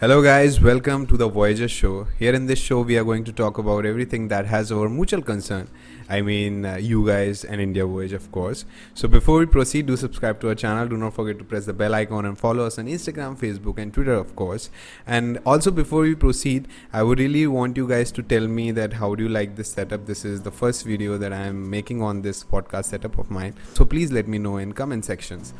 Hello, guys, welcome to the Voyager show. Here in this show, we are going to talk about everything that has our mutual concern. I mean, uh, you guys and India Voyage, of course. So, before we proceed, do subscribe to our channel. Do not forget to press the bell icon and follow us on Instagram, Facebook, and Twitter, of course. And also, before we proceed, I would really want you guys to tell me that how do you like this setup? This is the first video that I am making on this podcast setup of mine. So, please let me know in comment sections.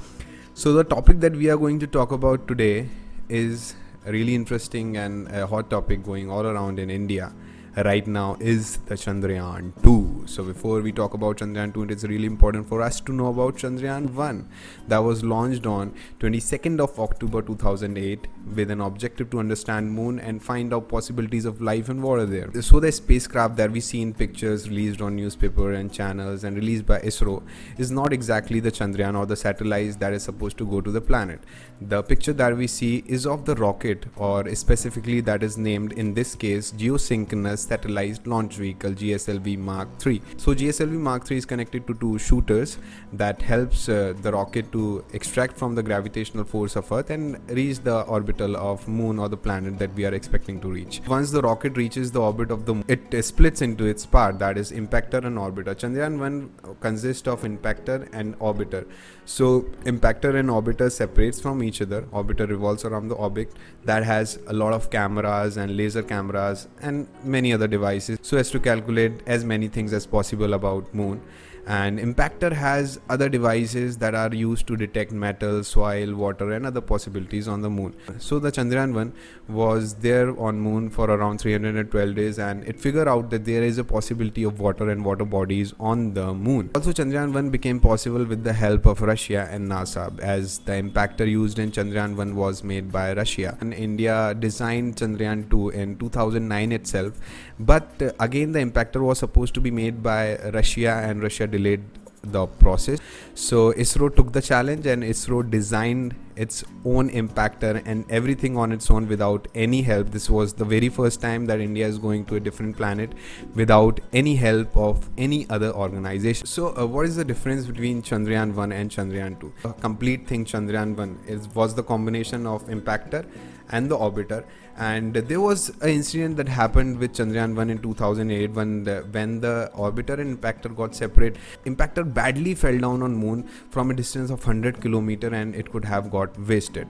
So, the topic that we are going to talk about today is really interesting and a hot topic going all around in India right now is the Chandrayaan 2. So before we talk about Chandrayaan 2, it is really important for us to know about Chandrayaan 1 that was launched on 22nd of October 2008 with an objective to understand moon and find out possibilities of life and water there. So the spacecraft that we see in pictures released on newspaper and channels and released by ISRO is not exactly the Chandrayaan or the satellite that is supposed to go to the planet. The picture that we see is of the rocket or specifically that is named in this case geosynchronous satellite launch vehicle GSLV Mark III. So GSLV Mark III is connected to two shooters that helps uh, the rocket to extract from the gravitational force of Earth and reach the orbital of moon or the planet that we are expecting to reach. Once the rocket reaches the orbit of the moon, it splits into its part that is impactor and orbiter. Chandrayaan 1 consists of impactor and orbiter. So impactor and orbiter separates from each other. Orbiter revolves around the object that has a lot of cameras and laser cameras and many other devices so as to calculate as many things as possible about moon and impactor has other devices that are used to detect metal soil water and other possibilities on the moon. So the chandrayaan 1 was there on moon for around 312 days and it figured out that there is a possibility of water and water bodies on the moon. Also chandrayaan 1 became possible with the help of russia and nasa as the impactor used in chandrayaan 1 was made by russia. And india designed chandrayaan 2 in 2009 itself but uh, again the impactor was supposed to be made by russia and russia delayed the process. So isro took the challenge and isro designed its own impactor and everything on its own without any help. This was the very first time that india is going to a different planet without any help of any other organization. So uh, what is the difference between chandrayaan 1 and chandrayaan 2 a complete thing chandrayaan 1 is was the combination of impactor and the orbiter. And there was an incident that happened with chandrayaan 1 in 2008 when the, when the orbiter and impactor got separate. Impactor badly fell down on moon from a distance of 100 kilometer and it could have got wasted.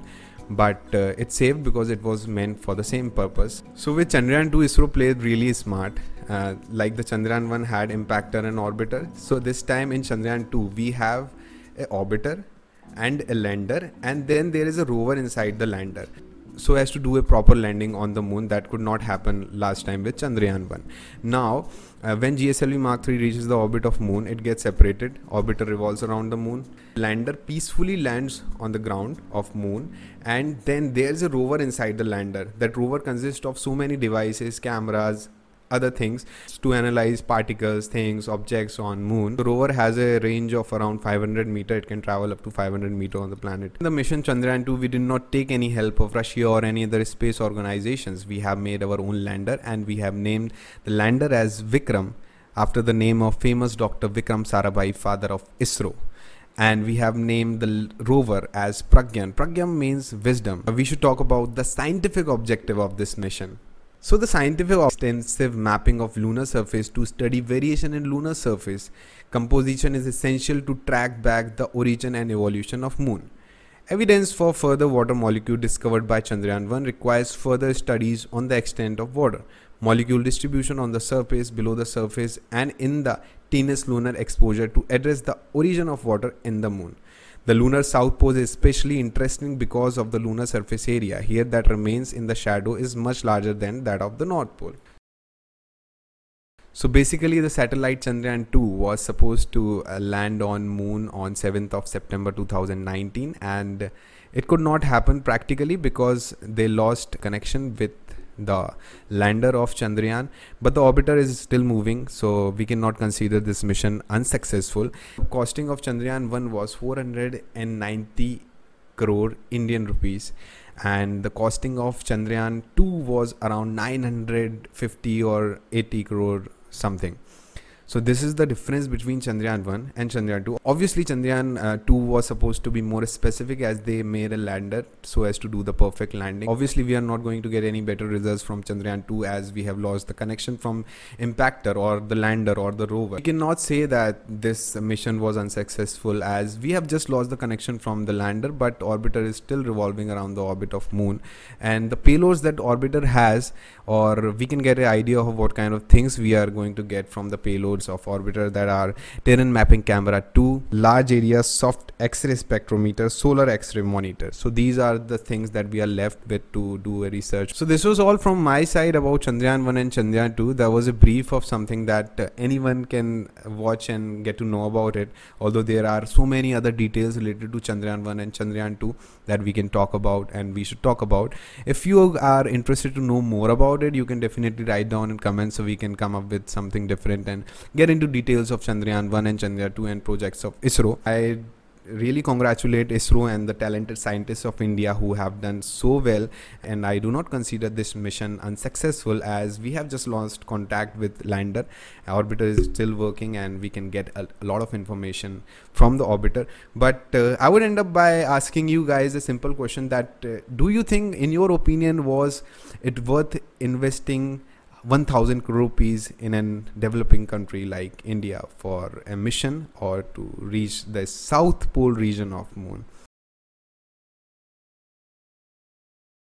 But uh, it saved because it was meant for the same purpose. So with chandrayaan 2 isro played really smart. Uh, like the chandrayaan 1 had impactor and orbiter. So this time in chandrayaan 2 we have a orbiter and a lander. And then there is a rover inside the lander so as to do a proper landing on the moon. That could not happen last time with chandrayaan 1 now uh, when gslv mark 3 reaches the orbit of moon it gets separated. Orbiter revolves around the moon. Lander peacefully lands on the ground of moon. And then there's a rover inside the lander. That rover consists of so many devices cameras other things to analyze particles things objects on moon the rover has a range of around 500 meter it can travel up to 500 meter on the planet in the mission chandrayaan 2 we did not take any help of russia or any other space organizations we have made our own lander and we have named the lander as vikram after the name of famous dr vikram sarabhai father of isro and we have named the rover as Pragyan. Pragyan means wisdom. We should talk about the scientific objective of this mission. So the scientific extensive mapping of lunar surface to study variation in lunar surface composition is essential to track back the origin and evolution of moon. Evidence for further water molecule discovered by Chandrayaan 1 requires further studies on the extent of water, molecule distribution on the surface, below the surface and in the tenuous lunar exosphere to address the origin of water in the moon. The lunar south pole is especially interesting because of the lunar surface area here that remains in the shadow is much larger than that of the north pole. So basically the satellite Chandrayaan 2 was supposed to uh, land on moon on 7th of September 2019 and it could not happen practically because they lost connection with the lander of Chandrayaan, but the orbiter is still moving, so we cannot consider this mission unsuccessful. Costing of Chandrayaan 1 was 490 crore Indian rupees, and the costing of Chandrayaan 2 was around 950 or 80 crore something. So this is the difference between Chandrayaan 1 and Chandrayaan 2. Obviously Chandrayaan uh, 2 was supposed to be more specific as they made a lander so as to do the perfect landing. Obviously we are not going to get any better results from Chandrayaan 2 as we have lost the connection from impactor or the lander or the rover. We cannot say that this mission was unsuccessful as we have just lost the connection from the lander but orbiter is still revolving around the orbit of moon and the payloads that orbiter has or we can get an idea of what kind of things we are going to get from the payloads of orbiter that are terrain mapping camera 2 large area soft x-ray spectrometer solar x-ray monitor. So these are the things that we are left with to do a research. So this was all from my side about chandrayaan 1 and chandrayaan 2 there was a brief of something that uh, anyone can watch and get to know about it although there are so many other details related to chandrayaan 1 and chandrayaan 2 that we can talk about and we should talk about. If you are interested to know more about it you can definitely write down in comments so we can come up with something different and get into details of chandrayaan 1 and chandrayaan 2 and projects of isro i really congratulate ISRO and the talented scientists of India who have done so well. And I do not consider this mission unsuccessful as we have just lost contact with lander. Orbiter is still working and we can get a, a lot of information from the orbiter. But uh, I would end up by asking you guys a simple question that uh, do you think, in your opinion, was it worth investing? 1000 crore rupees in a developing country like India for a mission or to reach the south pole region of moon